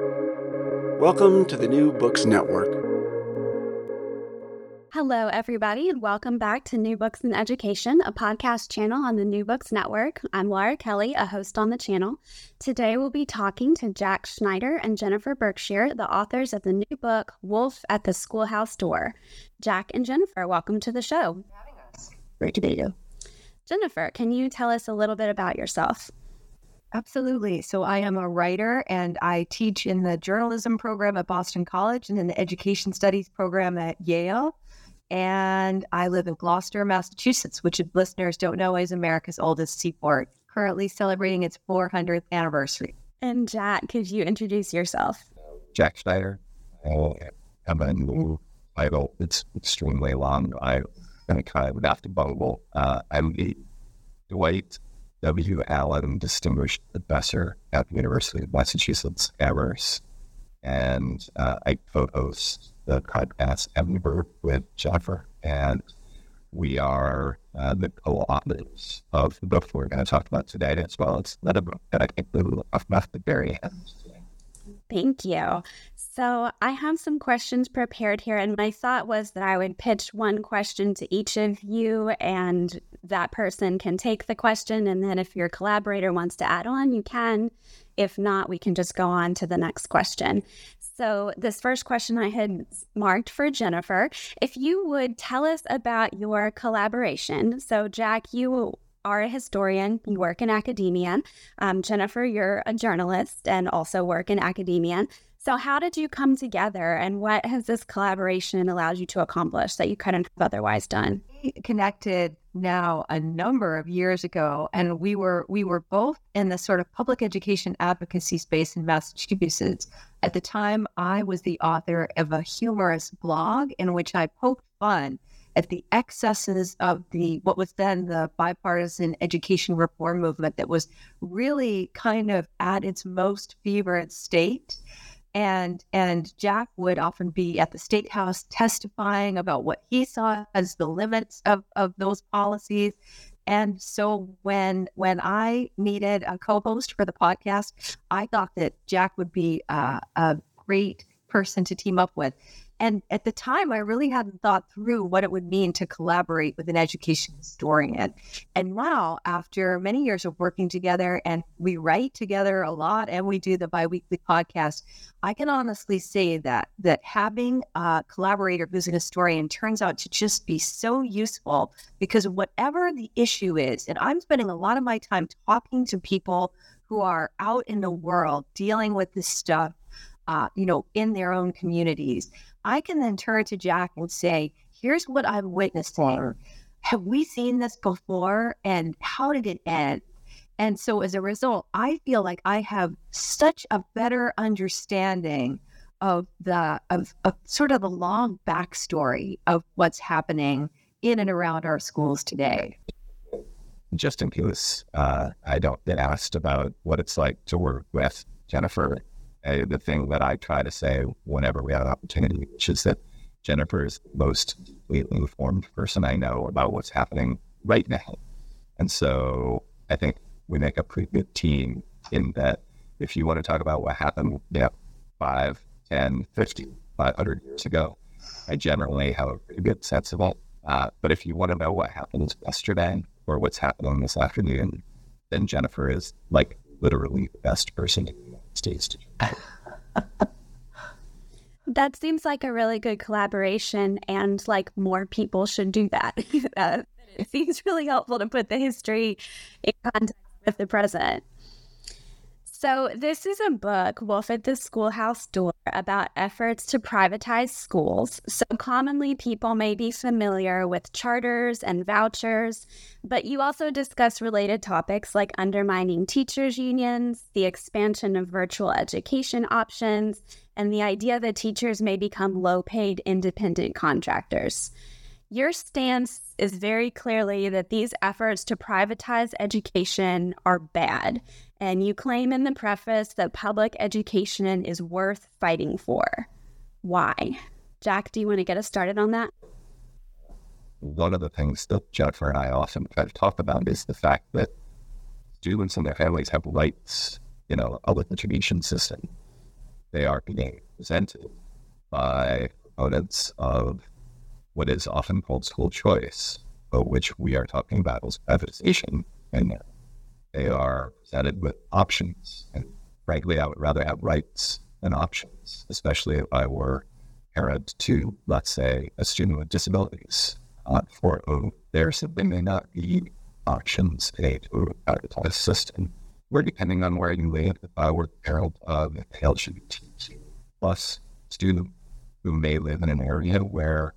Welcome to the New Books Network. Hello, everybody, and welcome back to New Books in Education, a podcast channel on the New Books Network. I'm Laura Kelly, a host on the channel. Today, we'll be talking to Jack Schneider and Jennifer Berkshire, the authors of the new book, Wolf at the Schoolhouse Door. Jack and Jennifer, welcome to the show. Great to be here. Jennifer, can you tell us a little bit about yourself? Absolutely. So I am a writer and I teach in the journalism program at Boston College and in the education studies program at Yale. And I live in Gloucester, Massachusetts, which, if listeners don't know, is America's oldest seaport, currently celebrating its 400th anniversary. And Jack, could you introduce yourself? Jack Schneider. I have a new title. It's extremely long. I'm going to kind of have to bungle. Uh, I'm the Dwight W. Allen Distinguished Professor at the University of Massachusetts Amherst. And uh, I co host the podcast Edinburgh with Jennifer. And we are uh, the co authors of the book we're going to talk about today, as well as another book that I think at the very end. Thank you. So, I have some questions prepared here, and my thought was that I would pitch one question to each of you, and that person can take the question. And then, if your collaborator wants to add on, you can. If not, we can just go on to the next question. So, this first question I had marked for Jennifer. If you would tell us about your collaboration. So, Jack, you are a historian, you work in academia. Um, Jennifer, you're a journalist and also work in academia. So, how did you come together and what has this collaboration allowed you to accomplish that you couldn't have otherwise done? We connected now a number of years ago and we were we were both in the sort of public education advocacy space in Massachusetts. At the time I was the author of a humorous blog in which I poked fun at the excesses of the what was then the bipartisan education reform movement that was really kind of at its most fevered state and and Jack would often be at the state house testifying about what he saw as the limits of of those policies. And so when when I needed a co-host for the podcast, I thought that Jack would be uh, a great person to team up with. And at the time, I really hadn't thought through what it would mean to collaborate with an education historian. And now, after many years of working together, and we write together a lot, and we do the biweekly podcast, I can honestly say that that having a collaborator who's an historian turns out to just be so useful because whatever the issue is, and I'm spending a lot of my time talking to people who are out in the world dealing with this stuff uh, you know, in their own communities. I can then turn to Jack and say, here's what I'm witnessing. Have we seen this before? And how did it end? And so as a result, I feel like I have such a better understanding of the of, of sort of the long backstory of what's happening in and around our schools today. Just in case uh, I don't get asked about what it's like to work with Jennifer uh, the thing that I try to say whenever we have an opportunity, which is that Jennifer is the most deeply informed person I know about what's happening right now. And so I think we make a pretty good team in that if you want to talk about what happened yeah, 5, 10, 50, 500 years ago, I generally have a pretty good sense of it. Uh, but if you want to know what happened yesterday or what's happening this afternoon, then Jennifer is like literally the best person States that seems like a really good collaboration, and like more people should do that. it seems really helpful to put the history in context with the present. So, this is a book, Wolf at the Schoolhouse Door, about efforts to privatize schools. So, commonly people may be familiar with charters and vouchers, but you also discuss related topics like undermining teachers' unions, the expansion of virtual education options, and the idea that teachers may become low paid independent contractors. Your stance is very clearly that these efforts to privatize education are bad and you claim in the preface that public education is worth fighting for. Why? Jack, do you want to get us started on that? One of the things that Jennifer and I often try to talk about is the fact that students and their families have rights, you know, a education system they are being presented by proponents of what is often called school choice, but which we are talking about is privatization. And they are presented with options. And frankly, I would rather have rights than options, especially if I were parent to, let's say, a student with disabilities. Uh, for whom there simply may not be options in a privatized system. Where depending on where you live, if I were the parent of an LGBTQ plus student who may live in an area where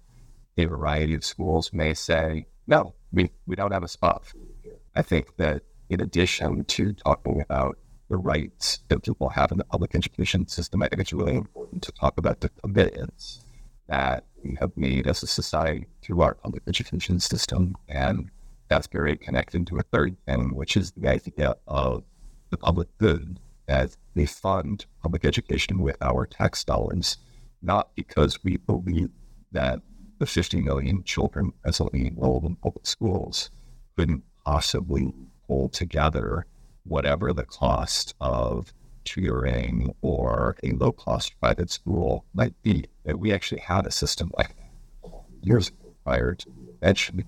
a variety of schools may say, no, we, we don't have a spot for you here. I think that in addition to talking about the rights that people have in the public education system, I think it's really important to talk about the commitments that we have made as a society through our public education system. And that's very connected to a third thing, which is the idea of the public good as we fund public education with our tax dollars, not because we believe that the 50 million children presently enrolled in public schools couldn't possibly pull together whatever the cost of tutoring or a low cost private school might be. That we actually had a system like that years prior to the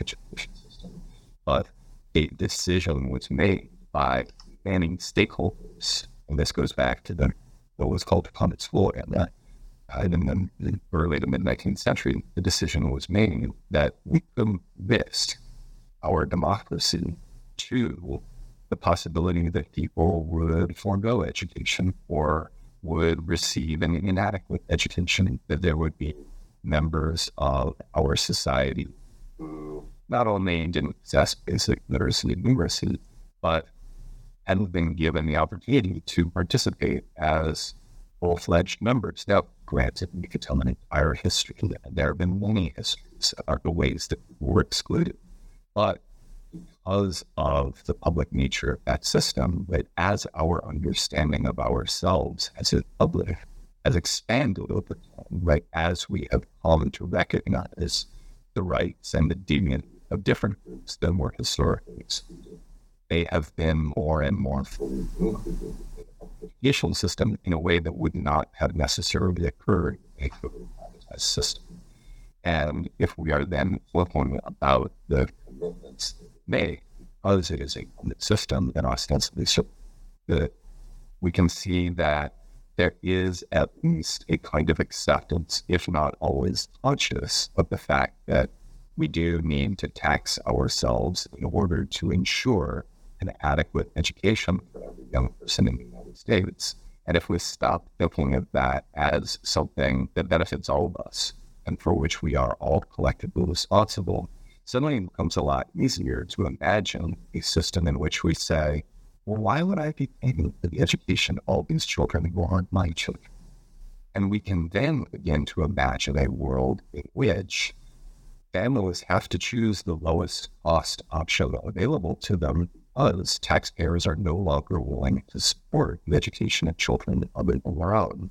education system. But a decision was made by many stakeholders, and this goes back to the what was called the Common School era. Uh, in the early to mid 19th century, the decision was made that we risk our democracy to the possibility that people would forego education or would receive an inadequate education, that there would be members of our society who not only didn't possess basic literacy and numeracy, but hadn't been given the opportunity to participate as full fledged members. Now, granted, we could tell an entire history, there have been many histories of the ways that were excluded. But because of the public nature of that system, but as our understanding of ourselves as a public has expanded over time, right, as we have come to recognize the rights and the dignity of different groups than were historically excluded they have been more and more fully educational system in a way that would not have necessarily occurred in a system. And if we are then looking about the commitments made, because it is a system, then ostensibly that we can see that there is at least a kind of acceptance, if not always conscious, of the fact that we do need to tax ourselves in order to ensure an adequate education for every young person in the United States. And if we stop thinking of that as something that benefits all of us and for which we are all collectively responsible, suddenly it becomes a lot easier to imagine a system in which we say, well, why would I be paying for the education of all these children who aren't my children? And we can then begin to imagine a world in which families have to choose the lowest cost option available to them because taxpayers are no longer willing to support the education of children of their own.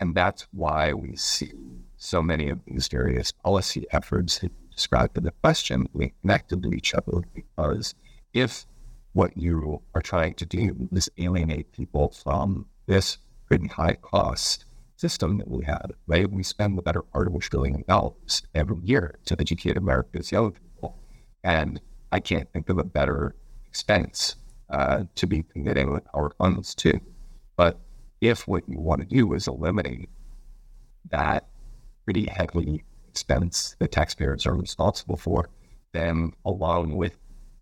And that's why we see so many of these various policy efforts described in the question being connected to each other because if what you are trying to do is alienate people from this pretty high cost system that we had, right? We spend the better part of a trillion dollars every year to educate America's young people. And I can't think of a better expense uh, to be committing our funds to. But if what you want to do is eliminate that pretty heavy expense that taxpayers are responsible for, then along with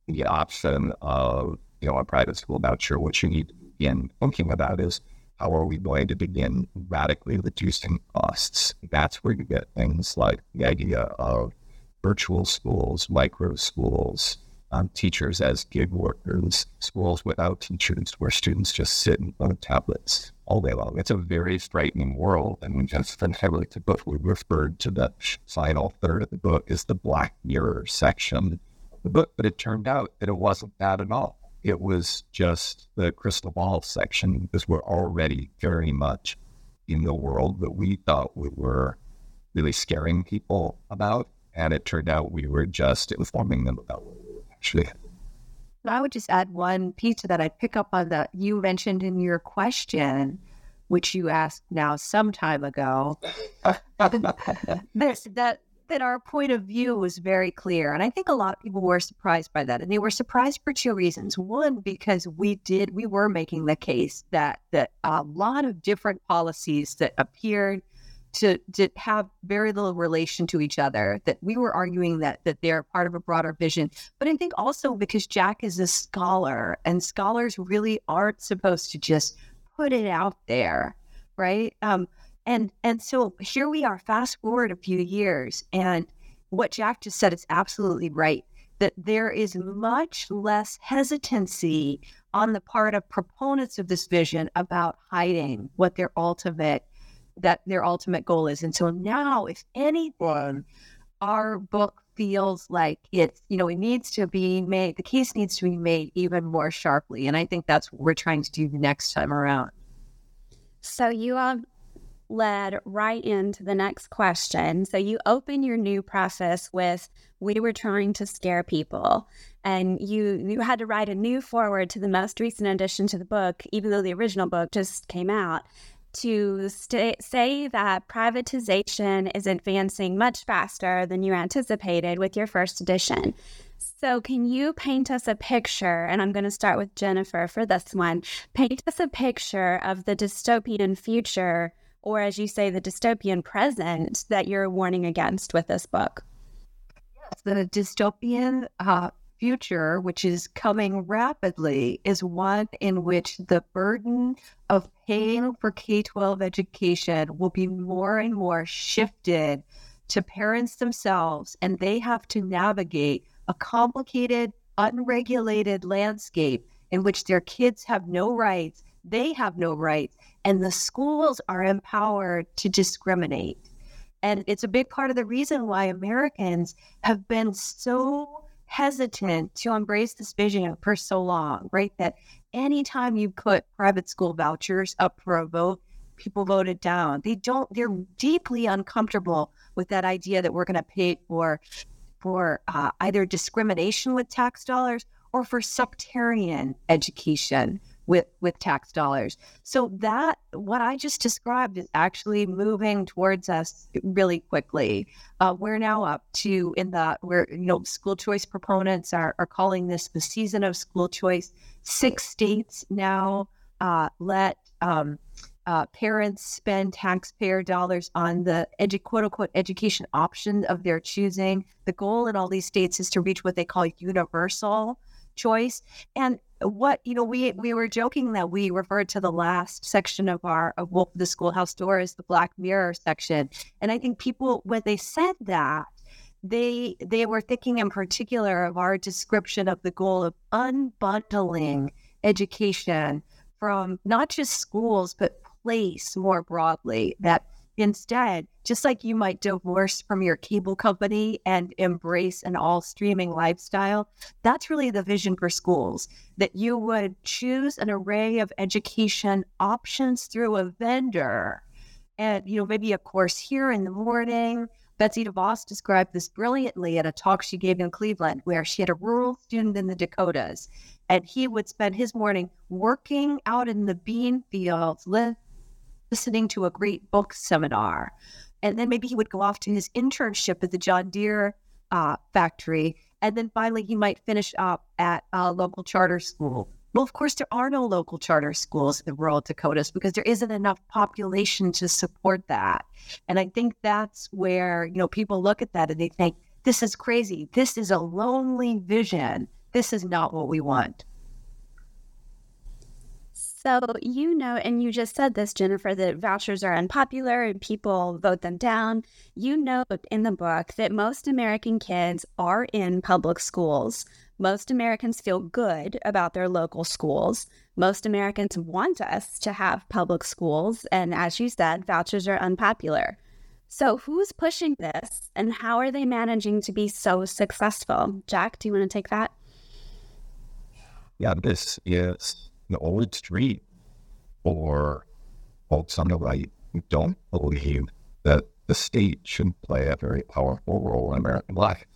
the option of you know a private school voucher, what you need to begin thinking about is how are we going to begin radically reducing costs? That's where you get things like the idea of virtual schools, micro schools, um, teachers as gig workers, schools without teachers where students just sit in front of tablets all day long. It's a very frightening world. And just heavily to book, we referred to the final third of the book as the Black Mirror section of the book, but it turned out that it wasn't that at all. It was just the crystal ball section because we're already very much in the world that we thought we were really scaring people about. And it turned out we were just informing them about what actually. I would just add one piece to that. I'd pick up on that you mentioned in your question which you asked now some time ago, that that our point of view was very clear. And I think a lot of people were surprised by that. And they were surprised for two reasons. One, because we did, we were making the case that that a lot of different policies that appeared to, to have very little relation to each other, that we were arguing that that they're part of a broader vision. But I think also because Jack is a scholar and scholars really aren't supposed to just put it out there, right? Um, and and so here we are, fast forward a few years, and what Jack just said is absolutely right. That there is much less hesitancy on the part of proponents of this vision about hiding what their ultimate that their ultimate goal is. And so now, if anyone, our book feels like it's, you know, it needs to be made, the case needs to be made even more sharply. And I think that's what we're trying to do next time around. So you all led right into the next question. So you open your new process with we were trying to scare people and you you had to write a new foreword to the most recent edition to the book even though the original book just came out to st- say that privatization is advancing much faster than you anticipated with your first edition. So, can you paint us a picture? And I'm going to start with Jennifer for this one. Paint us a picture of the dystopian future or as you say, the dystopian present that you're warning against with this book? Yes, the dystopian uh, future, which is coming rapidly, is one in which the burden of paying for K 12 education will be more and more shifted to parents themselves, and they have to navigate a complicated, unregulated landscape in which their kids have no rights, they have no rights, and the schools are empowered to discriminate. And it's a big part of the reason why Americans have been so hesitant to embrace this vision for so long, right? That anytime you put private school vouchers up for a vote, people voted down. They don't, they're deeply uncomfortable with that idea that we're going to pay for for uh, either discrimination with tax dollars or for sectarian education with with tax dollars. So that what I just described is actually moving towards us really quickly. Uh, we're now up to in the where you know school choice proponents are are calling this the season of school choice. Six states now uh, let. Um, uh, parents spend taxpayer dollars on the edu- quote unquote education option of their choosing. The goal in all these states is to reach what they call universal choice. And what you know we we were joking that we referred to the last section of our of Wolf the Schoolhouse Door as the Black Mirror section, and I think people when they said that they they were thinking in particular of our description of the goal of unbundling education from not just schools but place more broadly that Instead, just like you might divorce from your cable company and embrace an all streaming lifestyle, that's really the vision for schools that you would choose an array of education options through a vendor. And, you know, maybe a course here in the morning. Betsy DeVos described this brilliantly at a talk she gave in Cleveland, where she had a rural student in the Dakotas, and he would spend his morning working out in the bean fields, to a great book seminar. And then maybe he would go off to his internship at the John Deere uh, factory. And then finally, he might finish up at a local charter school. Well, of course, there are no local charter schools in rural Dakotas because there isn't enough population to support that. And I think that's where, you know, people look at that and they think, this is crazy. This is a lonely vision. This is not what we want. So, you know, and you just said this, Jennifer, that vouchers are unpopular and people vote them down. You note in the book that most American kids are in public schools. Most Americans feel good about their local schools. Most Americans want us to have public schools. And as you said, vouchers are unpopular. So, who's pushing this and how are they managing to be so successful? Jack, do you want to take that? Yeah, this is the old street or folks on the right don't believe that the state should play a very powerful role in American life.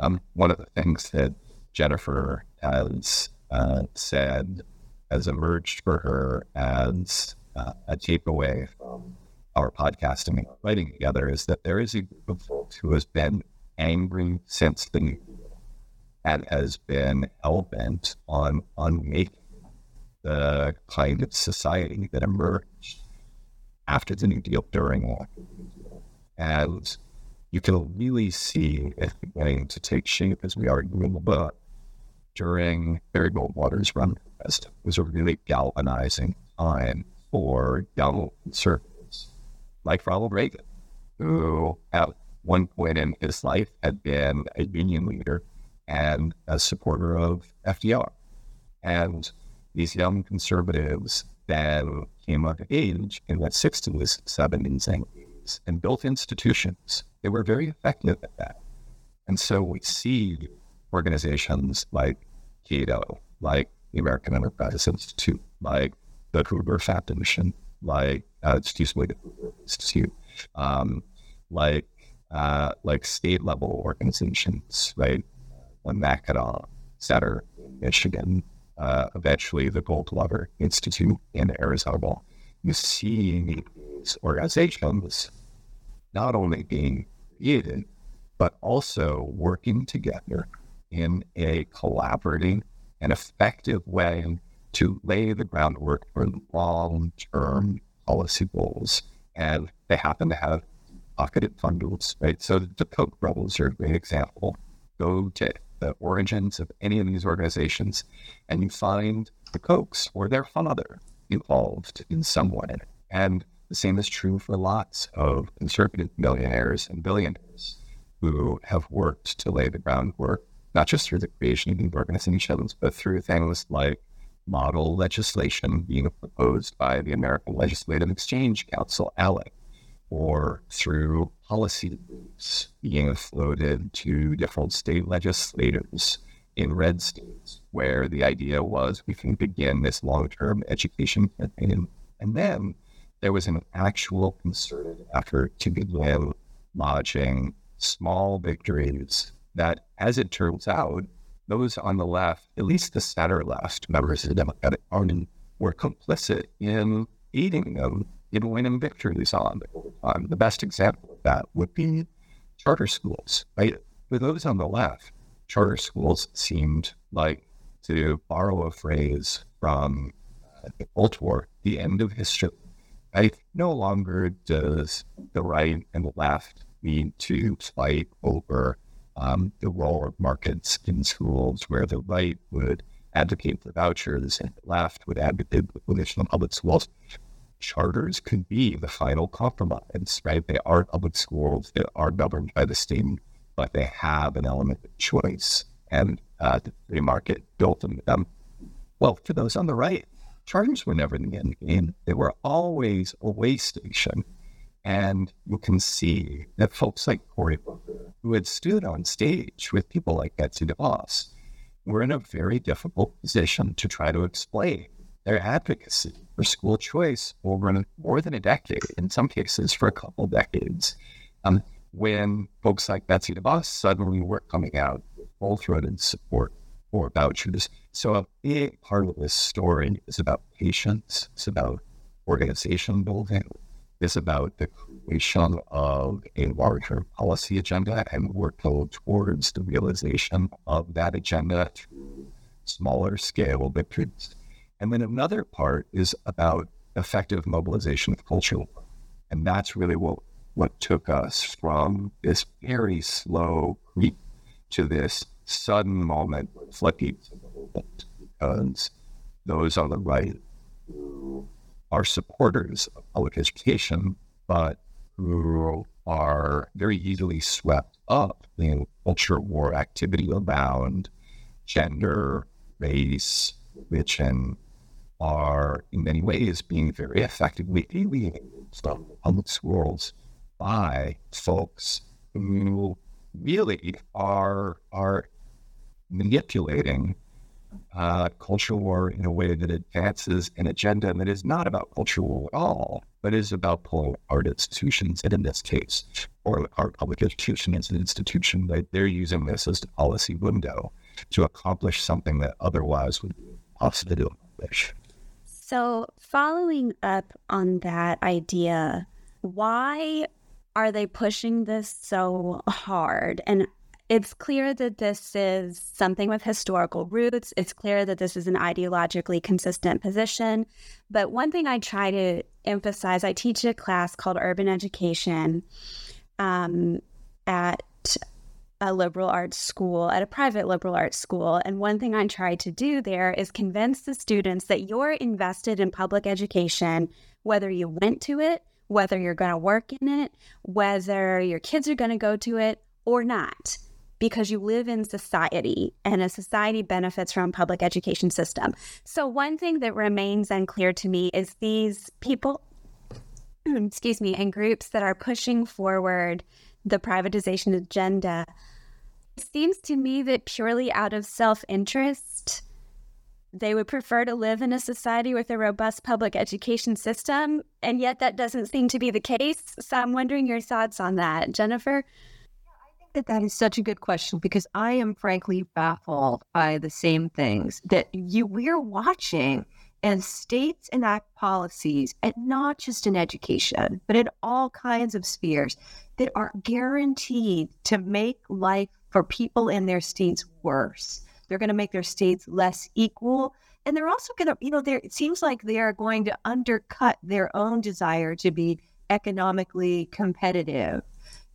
Um, one of the things that Jennifer has uh, said has emerged for her as uh, a takeaway from our podcasting and writing together is that there is a group of folks who has been angry since the New Deal and has been hell bent on on making the kind of society that emerged after the New Deal, during Deal. And you can really see it beginning to take shape as we argue in the book during Barry Goldwater's run. It was a really galvanizing time for young conservatives like Ronald Reagan, who at one point in his life had been a union leader and a supporter of FDR. And these young conservatives then came of age in the 60s, 70s, and 80s and built institutions. They were very effective at that. And so we see organizations like Cato, like the American Enterprise Institute, like the Hoover Foundation, like uh, excuse me, the Hoover Institute, um, like uh, like state level organizations, right? When Mackinac Center in Michigan, uh, eventually the Goldwater Institute in Arizona. You see these organizations not only being created, but also working together in a collaborating and effective way to lay the groundwork for long term policy goals. And they happen to have pocketed funders, right? So the Koch brothers are a great example. Go to the origins of any of these organizations and you find the Kochs or their father involved in some way. And the same is true for lots of conservative millionaires and billionaires who have worked to lay the groundwork, not just through the creation of these organizations, but through things like model legislation being proposed by the American Legislative Exchange Council, ALEC, or through policy being floated to different state legislators in red states, where the idea was we can begin this long term education campaign. And then there was an actual concerted effort to begin lodging small victories that, as it turns out, those on the left, at least the center left members of the Democratic Party, were complicit in aiding them in winning victories on over time. The best example of that would be charter schools, right? For those on the left, charter schools seemed like, to borrow a phrase from uh, the Cold War, the end of history. Right? No longer does the right and the left need to fight over um, the role of markets in schools, where the right would advocate for vouchers and the left would advocate for additional public schools. Charters could be the final compromise, right? They are public schools that are governed by the state, but they have an element of choice, and uh, the market built them. Well, for those on the right, charters were never the end game. They were always a way station and you can see that folks like Cory Booker, who had stood on stage with people like Betsy DeVos, were in a very difficult position to try to explain their advocacy for school choice over more than a decade, in some cases for a couple decades. Um, when folks like Betsy DeVos suddenly were coming out with full-throated support for vouchers. So a big part of this story is about patience. It's about organization building It's about the creation of a larger policy agenda and working towards the realization of that agenda through smaller scale victories. And then another part is about effective mobilization of culture. And that's really what, what took us from this very slow creep to this sudden moment opened because those on the right who are supporters of public education, but who are very easily swept up in culture war activity around gender, race, religion, are in many ways being very effectively alienated from public schools by folks who really are are manipulating uh, culture war in a way that advances an agenda that is not about culture war at all, but is about pulling apart institutions. And in this case, or our public education as an institution, that they're using this as a policy window to accomplish something that otherwise would be impossible to accomplish. So, following up on that idea, why are they pushing this so hard? And it's clear that this is something with historical roots. It's clear that this is an ideologically consistent position. But one thing I try to emphasize I teach a class called Urban Education um, at a liberal arts school, at a private liberal arts school. And one thing I try to do there is convince the students that you're invested in public education, whether you went to it, whether you're going to work in it, whether your kids are going to go to it or not because you live in society and a society benefits from public education system. So one thing that remains unclear to me is these people excuse me, and groups that are pushing forward the privatization agenda. It seems to me that purely out of self-interest they would prefer to live in a society with a robust public education system, and yet that doesn't seem to be the case. So I'm wondering your thoughts on that, Jennifer I think that that is such a good question because I am frankly baffled by the same things that you we're watching and states enact policies and not just in education but in all kinds of spheres that are guaranteed to make life for people in their states worse. They're going to make their states less equal and they're also going to you know it seems like they are going to undercut their own desire to be economically competitive.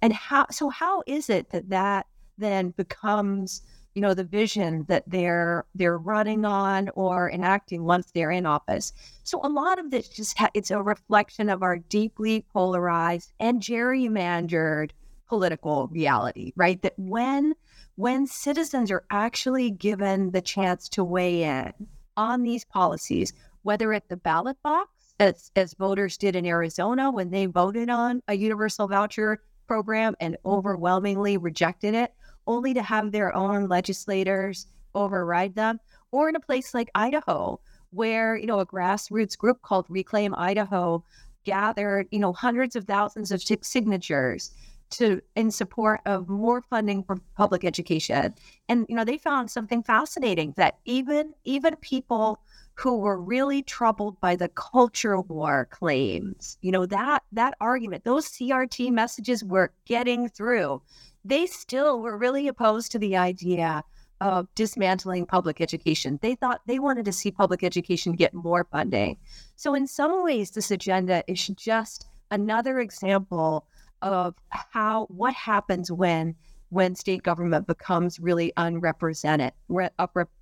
And how so how is it that that then becomes you know the vision that they're they're running on or enacting once they're in office. So a lot of this just ha- it's a reflection of our deeply polarized and gerrymandered political reality right? That when when citizens are actually given the chance to weigh in on these policies whether at the ballot box as as voters did in Arizona when they voted on a universal voucher program and mm-hmm. overwhelmingly rejected it, only to have their own legislators override them, or in a place like Idaho, where you know a grassroots group called Reclaim Idaho gathered you know hundreds of thousands of signatures to in support of more funding for public education and you know they found something fascinating that even even people who were really troubled by the culture war claims. You know, that that argument, those CRT messages were getting through. They still were really opposed to the idea of dismantling public education. They thought they wanted to see public education get more funding. So in some ways this agenda is just another example of how what happens when when state government becomes really unrepresented,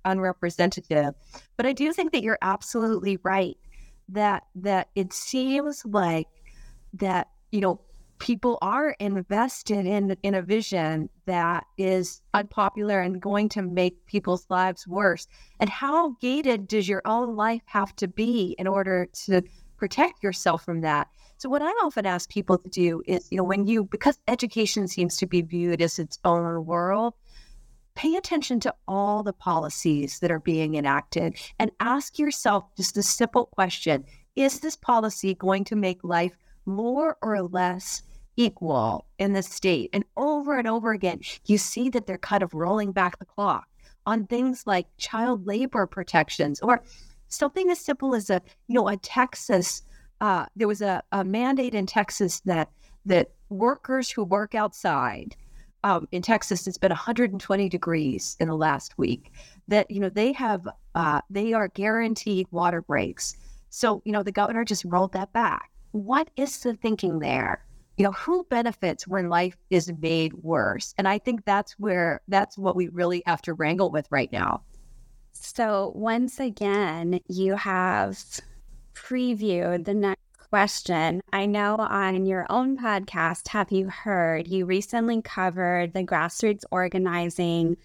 unrepresentative. But I do think that you're absolutely right that that it seems like that you know people are invested in in a vision that is unpopular and going to make people's lives worse. And how gated does your own life have to be in order to protect yourself from that? So what I often ask people to do is, you know, when you because education seems to be viewed as its own world, pay attention to all the policies that are being enacted and ask yourself just a simple question, is this policy going to make life more or less equal in the state? And over and over again, you see that they're kind of rolling back the clock on things like child labor protections or something as simple as a, you know, a Texas uh, there was a, a, mandate in Texas that that workers who work outside um, in Texas, it's been 120 degrees in the last week. That you know they have uh, they are guaranteed water breaks. So you know the governor just rolled that back. What is the thinking there? You know who benefits when life is made worse? And I think that's where that's what we really have to wrangle with right now. So once again, you have previewed the next question. I know on your own podcast, have you heard you recently covered the grassroots organizing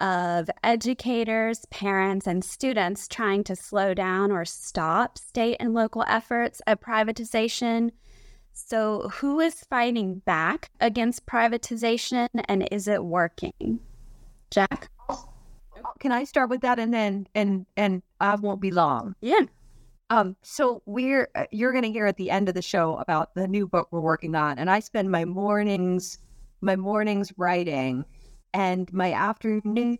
of educators, parents, and students trying to slow down or stop state and local efforts at privatization. So, who is fighting back against privatization and is it working? Jack? Can I start with that and then and and I won't be long. Yeah. Um, so we're uh, you're going to hear at the end of the show about the new book we're working on, and I spend my mornings my mornings writing, and my afternoons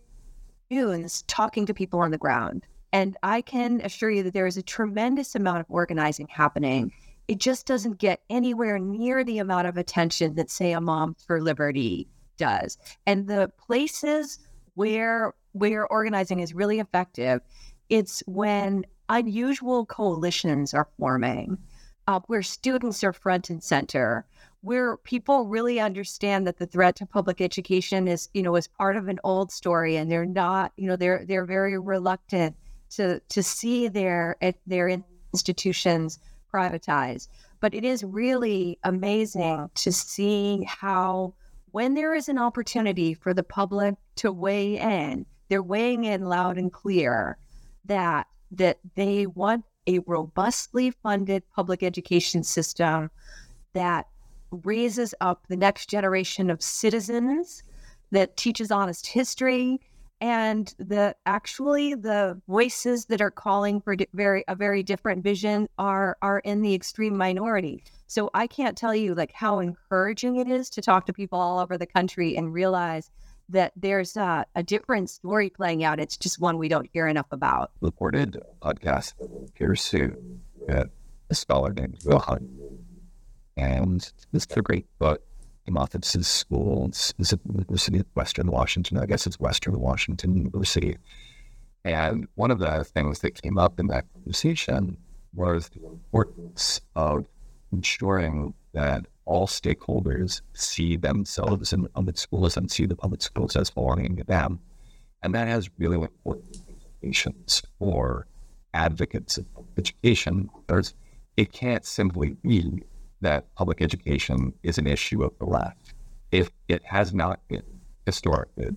talking to people on the ground. And I can assure you that there is a tremendous amount of organizing happening. It just doesn't get anywhere near the amount of attention that, say, a Mom for Liberty does. And the places where where organizing is really effective, it's when unusual coalitions are forming, uh, where students are front and center, where people really understand that the threat to public education is, you know, is part of an old story, and they're not, you know, they're they're very reluctant to to see their their institutions privatized. But it is really amazing to see how when there is an opportunity for the public to weigh in, they're weighing in loud and clear that that they want a robustly funded public education system that raises up the next generation of citizens that teaches honest history and the actually the voices that are calling for very a very different vision are are in the extreme minority. So i can't tell you like how encouraging it is to talk to people all over the country and realize that there's a, a different story playing out it's just one we don't hear enough about recorded podcast here soon with a scholar named Johan. And this is a great book Methodist school. It's, at University of Western Washington. I guess it's Western Washington University. And one of the things that came up in that conversation was the importance of ensuring that all stakeholders see themselves in public schools and see the public schools as belonging to them. And that has really important implications for advocates of education. There's, it can't simply be that public education is an issue of the left. If it has not been historically,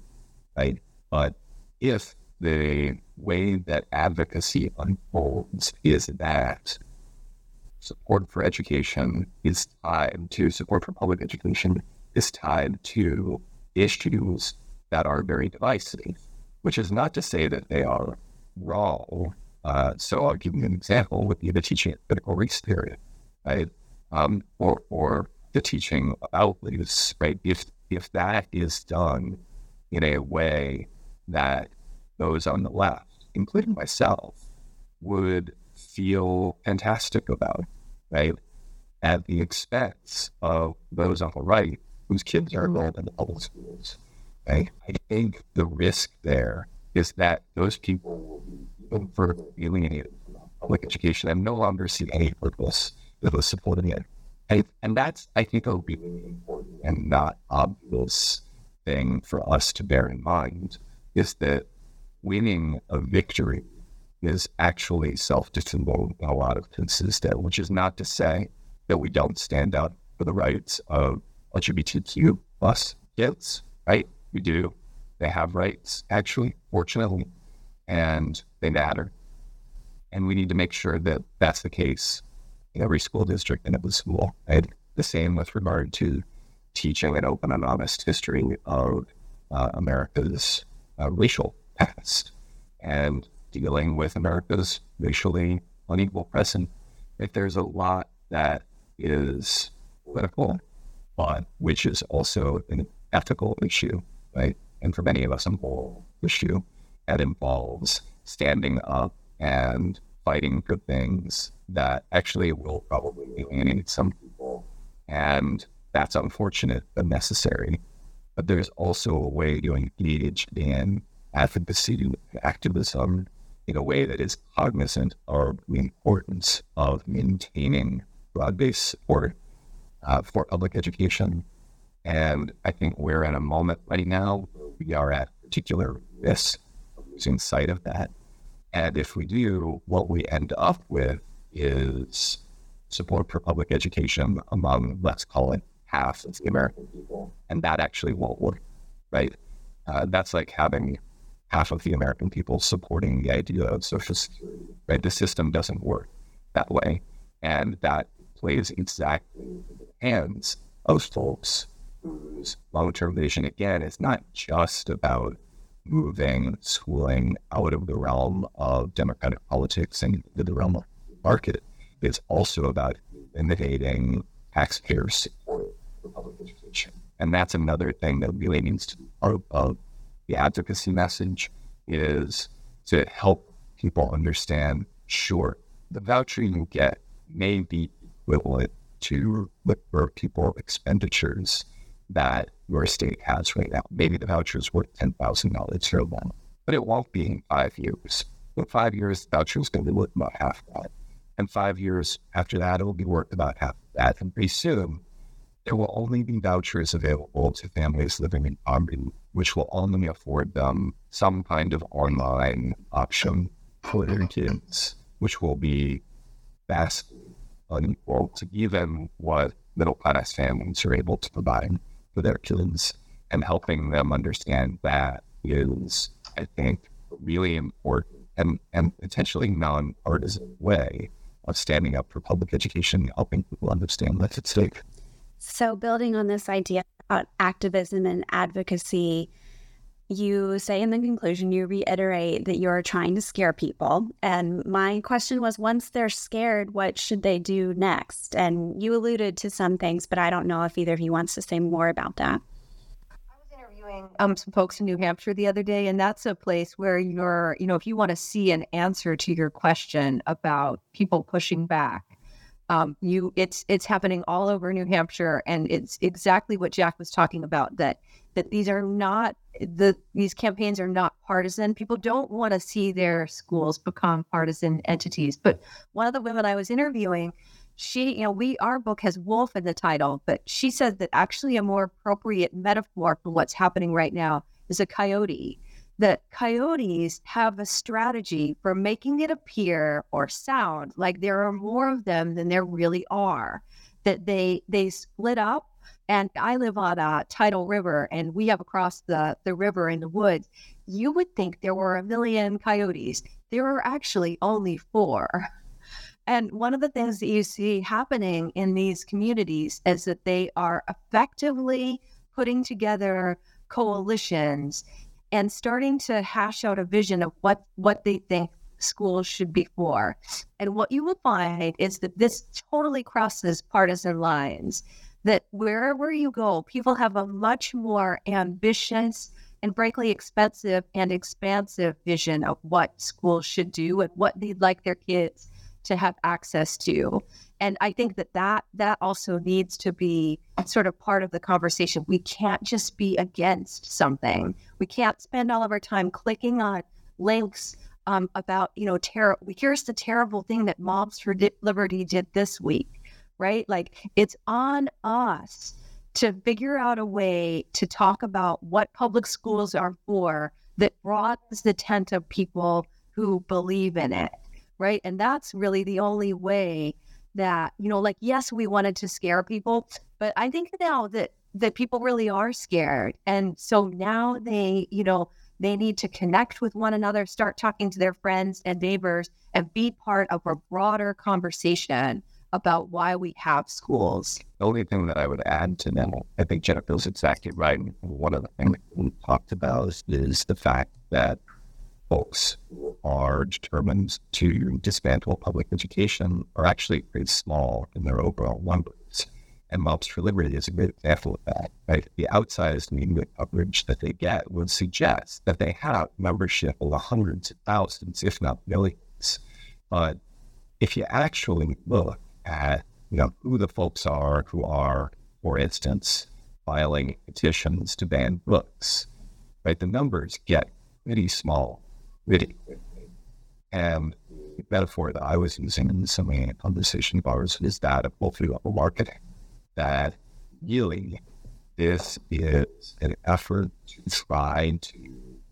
right? But if the way that advocacy unfolds is that support for education is tied to support for public education is tied to issues that are very divisive, which is not to say that they are wrong. Uh, so I'll give you an example with the teaching of critical race theory, right? um, or or the teaching about this, right? If if that is done in a way that those on the left, including myself, would feel fantastic about, right? At the expense of those on the right whose kids are enrolled in public schools. Right? I think the risk there is that those people will be even further alienated from public education and no longer see any purpose that was supporting it. And, and that's, I think, a really important and not obvious thing for us to bear in mind is that winning a victory is actually self-defeating in a lot of that, which is not to say that we don't stand up for the rights of LGBTQ plus kids, right? We do. They have rights, actually, fortunately, and they matter. And we need to make sure that that's the case in every school district and every school. And the same with regard to teaching an open and honest history of uh, America's uh, racial past and dealing with America's racially unequal present. If there's a lot that is political, but which is also an ethical issue, right? And for many of us, a moral issue that involves standing up and fighting for things that actually will probably alienate some people. And that's unfortunate but necessary. But there's also a way to engage in advocacy activism in a way that is cognizant of the importance of maintaining broad based support uh, for public education. And I think we're in a moment right now where we are at particular risk of losing sight of that. And if we do, what we end up with is support for public education among, let's call it, half of the American people. And that actually won't work, right? Uh, that's like having half of the American people supporting the idea of Social Security, right? The system doesn't work that way. And that plays exactly the hands of folks whose long term vision, again, is not just about moving schooling out of the realm of democratic politics and into the realm of market. It's also about eliminating taxpayer support for public education. And that's another thing that really needs to be part of the advocacy message is to help people understand sure, the voucher you get may be equivalent to the pupil expenditures that your state has right now. Maybe the voucher is worth $10,000 for one, but it won't be in five years. In five years, the voucher is going to be worth about half that. And five years after that, it will be worth about half that. And pretty soon, there will only be vouchers available to families living in poverty, which will only afford them some kind of online option for their kids, which will be vastly unequal to even what middle class families are able to provide for their kids. And helping them understand that is, I think, really important and, and potentially non-partisan way of standing up for public education helping people understand what's at stake. So, building on this idea about activism and advocacy, you say in the conclusion, you reiterate that you're trying to scare people. And my question was once they're scared, what should they do next? And you alluded to some things, but I don't know if either of you wants to say more about that I was interviewing um, some folks in New Hampshire the other day, and that's a place where you're, you know, if you want to see an answer to your question about people pushing back, um, you it's it's happening all over New Hampshire, and it's exactly what Jack was talking about that that these are not the these campaigns are not partisan. People don't want to see their schools become partisan entities. But one of the women I was interviewing she, you know, we, our book has wolf in the title, but she says that actually a more appropriate metaphor for what's happening right now is a coyote. That coyotes have a strategy for making it appear or sound like there are more of them than there really are. That they they split up. And I live on a tidal river, and we have across the the river in the woods. You would think there were a million coyotes. There are actually only four. And one of the things that you see happening in these communities is that they are effectively putting together coalitions and starting to hash out a vision of what, what they think schools should be for. And what you will find is that this totally crosses partisan lines. That wherever you go, people have a much more ambitious and frankly expensive and expansive vision of what schools should do and what they'd like their kids to have access to. And i think that that that also needs to be sort of part of the conversation. We can't just be against something. We can't spend all of our time clicking on links um, about you know here's the terrible thing that Moms for Liberty did this week right? Like it's on us to figure out a way to talk about what public schools are for that broadens the tent of people who believe in it right? And that's really the only way that, you know, like, yes, we wanted to scare people, but I think now that that people really are scared. And so now they, you know, they need to connect with one another, start talking to their friends and neighbors, and be part of a broader conversation about why we have schools. The only thing that I would add to that, I think Jennifer's exactly right. One of the things we talked about is the fact that folks are determined to dismantle public education are actually pretty small in their overall numbers. And Moms for Liberty is a great example of that. Right? The outsized media coverage that they get would suggest that they have membership of hundreds of thousands, if not millions. But if you actually look at you know who the folks are who are, for instance, filing petitions to ban books, right? The numbers get pretty small really. And the metaphor that I was using in some conversation of ours is that of multi-level marketing. That really this is an effort to try to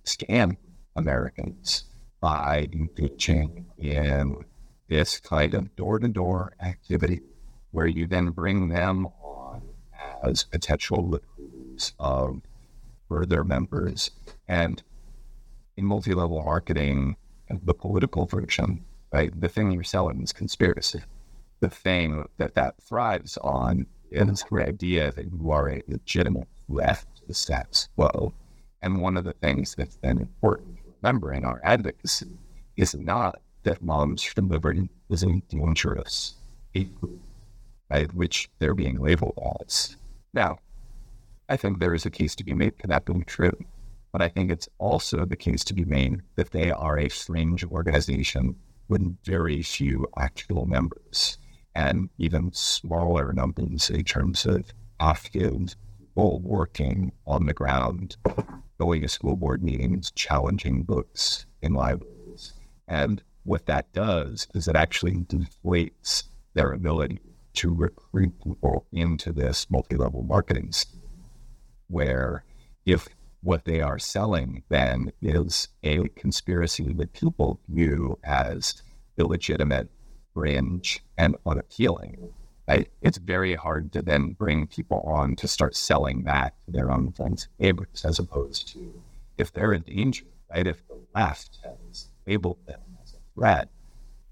scam Americans by engaging in this kind of door-to-door activity where you then bring them on as potential recruits of further members. And in multi-level marketing, the political version, right? The thing you're selling is conspiracy. The thing that that thrives on is the idea that you are a legitimate left to the status quo. And one of the things that's then important to remember in our advocacy is not that moms for liberty is a dangerous hate group, right? Which they're being labeled as. Now, I think there is a case to be made for that being true. But I think it's also the case to be made that they are a fringe organization with very few actual members and even smaller numbers in terms of active people working on the ground, going to school board meetings, challenging books in libraries. And what that does is it actually deflates their ability to recruit people into this multi-level marketing scheme, where if what they are selling then is a conspiracy that people view as illegitimate, fringe, and unappealing. Right? It's very hard to then bring people on to start selling that to their own friends neighbors, as opposed to if they're in danger, right? If the left has labeled them as a threat,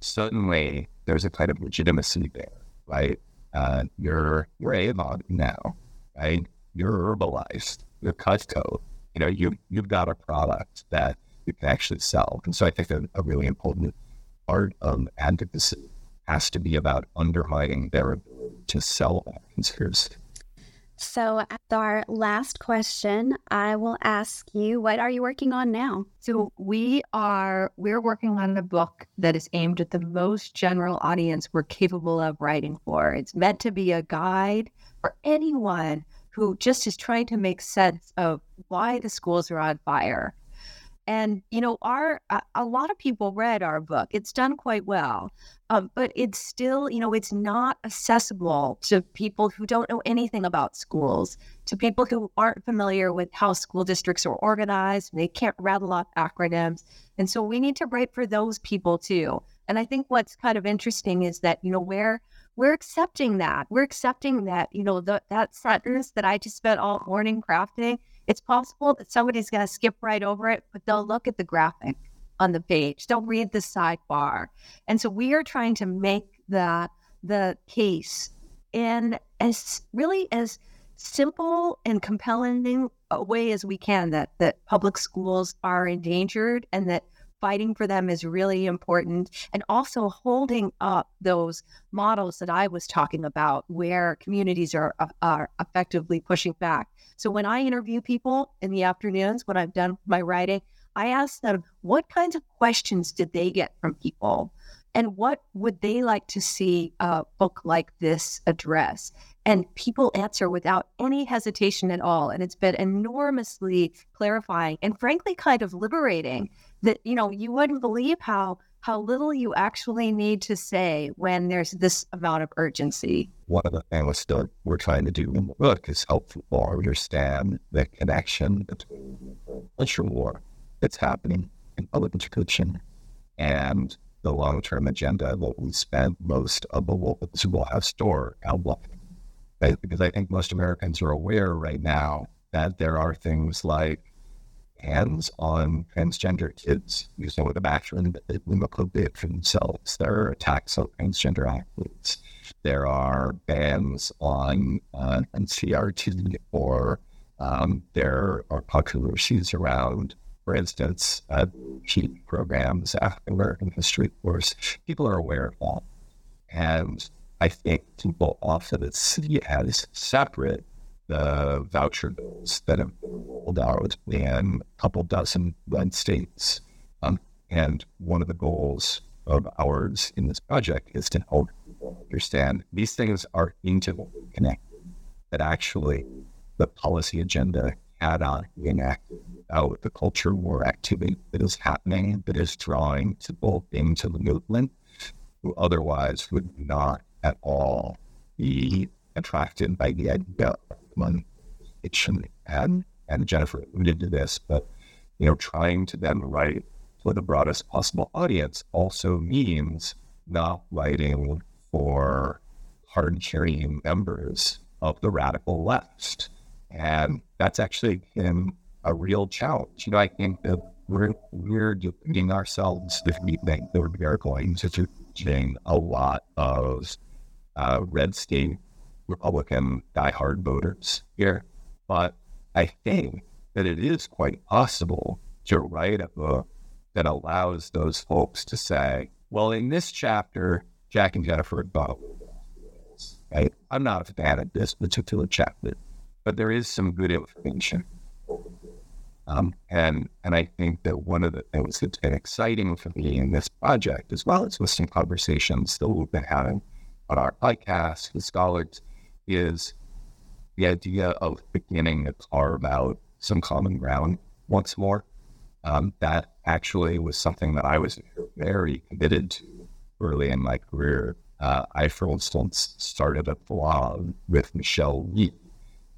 suddenly there's a kind of legitimacy there, right? Uh, you're you're Avon now, right? You're Herbalife, you're Cutco, you know, you you've got a product that you can actually sell. And so I think that a really important part of advocacy has to be about undermining their ability to sell that conspiracy. So, as our last question, I will ask you, what are you working on now? So we are we're working on a book that is aimed at the most general audience we're capable of writing for. It's meant to be a guide for anyone who just is trying to make sense of why the schools are on fire. And you know, our a, a lot of people read our book. It's done quite well, um, but it's still, you know, it's not accessible to people who don't know anything about schools, to people who aren't familiar with how school districts are organized. They can't rattle off acronyms, and so we need to write for those people too. And I think what's kind of interesting is that you know where we're accepting that. We're accepting that, you know, the, that sentence that I just spent all morning crafting, it's possible that somebody's going to skip right over it, but they'll look at the graphic on the page. They'll read the sidebar. And so we are trying to make the the case in as really as simple and compelling a way as we can that that public schools are endangered and that fighting for them is really important. And also holding up those models that I was talking about where communities are, uh, are effectively pushing back. So when I interview people in the afternoons, when I've done my writing, I ask them what kinds of questions did they get from people? And what would they like to see a book like this address? And people answer without any hesitation at all. And it's been enormously clarifying and frankly kind of liberating that you know you wouldn't believe how how little you actually need to say when there's this amount of urgency. One of the things that we're trying to do in the book is help people understand the connection between the culture war that's happening in public education and the long-term agenda that we spend most of the world's White House store. Because I think most Americans are aware right now that there are things like hands on transgender kids using a background that they appropriate for themselves. There are attacks on transgender athletes. There are bans on uh, NCRT or um, there are controversies around, for instance, uh, key programs, African American history course. People are aware of that. And I think people often see as separate the voucher bills that have rolled out in a couple dozen red states. Um, and one of the goals of ours in this project is to help people understand these things are intimately connected, that actually the policy agenda cannot be enacted without the culture war activity that is happening, that is drawing people into the movement who otherwise would not at all be attracted by the idea one it shouldn't and and Jennifer alluded to this, but you know, trying to then write for the broadest possible audience also means not writing for hard carrying members of the radical left. And that's actually been a real challenge. You know, I think that we're we're deluding ourselves if we think that we are going to reaching a lot of uh, red state Republican diehard voters here, but I think that it is quite possible to write a book that allows those folks to say, well, in this chapter, Jack and Jennifer thought right? I'm not a fan of this particular chapter, but there is some good information. Um, and and I think that one of the things that's been exciting for me in this project, as well as listening conversations that we've been having on our podcast with scholars, is the idea of beginning to carve out some common ground once more. Um, that actually was something that I was very committed to early in my career. Uh, I, for instance, started a blog with Michelle Rhee,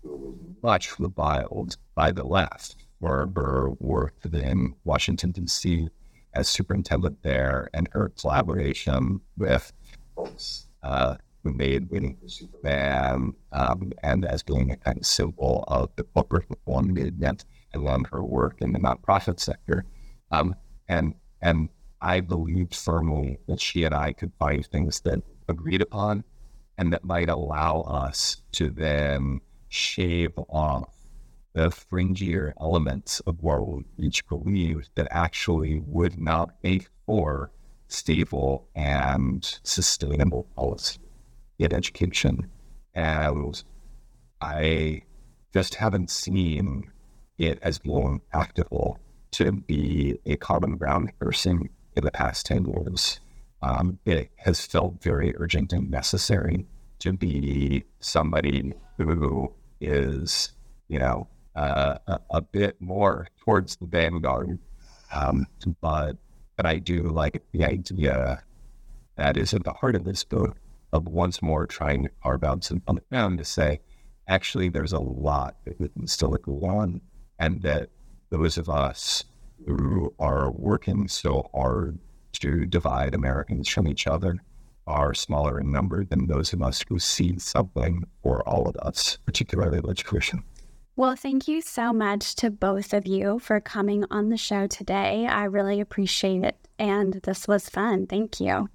who was much reviled by the left for her work in Washington, D.C. as superintendent there and her collaboration with folks uh, who made for Superman um, and as being a kind of symbol of the corporate reform and love her work in the nonprofit sector. Um, and and I believed firmly that she and I could find things that agreed upon and that might allow us to then shave off the fringier elements of what we each believed that actually would not make for stable and sustainable policy in education. And I just haven't seen it as more practical to be a common ground person in the past 10 years. Um, it has felt very urgent and necessary to be somebody who is, you know, uh, a, a, bit more towards the vanguard. Um, but but I do like the idea that is at the heart of this book of once more trying to carve out some on the ground to say, actually, there's a lot that can still go on, and that those of us who are working so hard to divide Americans from each other are smaller in number than those of us who see something for all of us, particularly education. Well, thank you so much to both of you for coming on the show today. I really appreciate it. And this was fun. Thank you.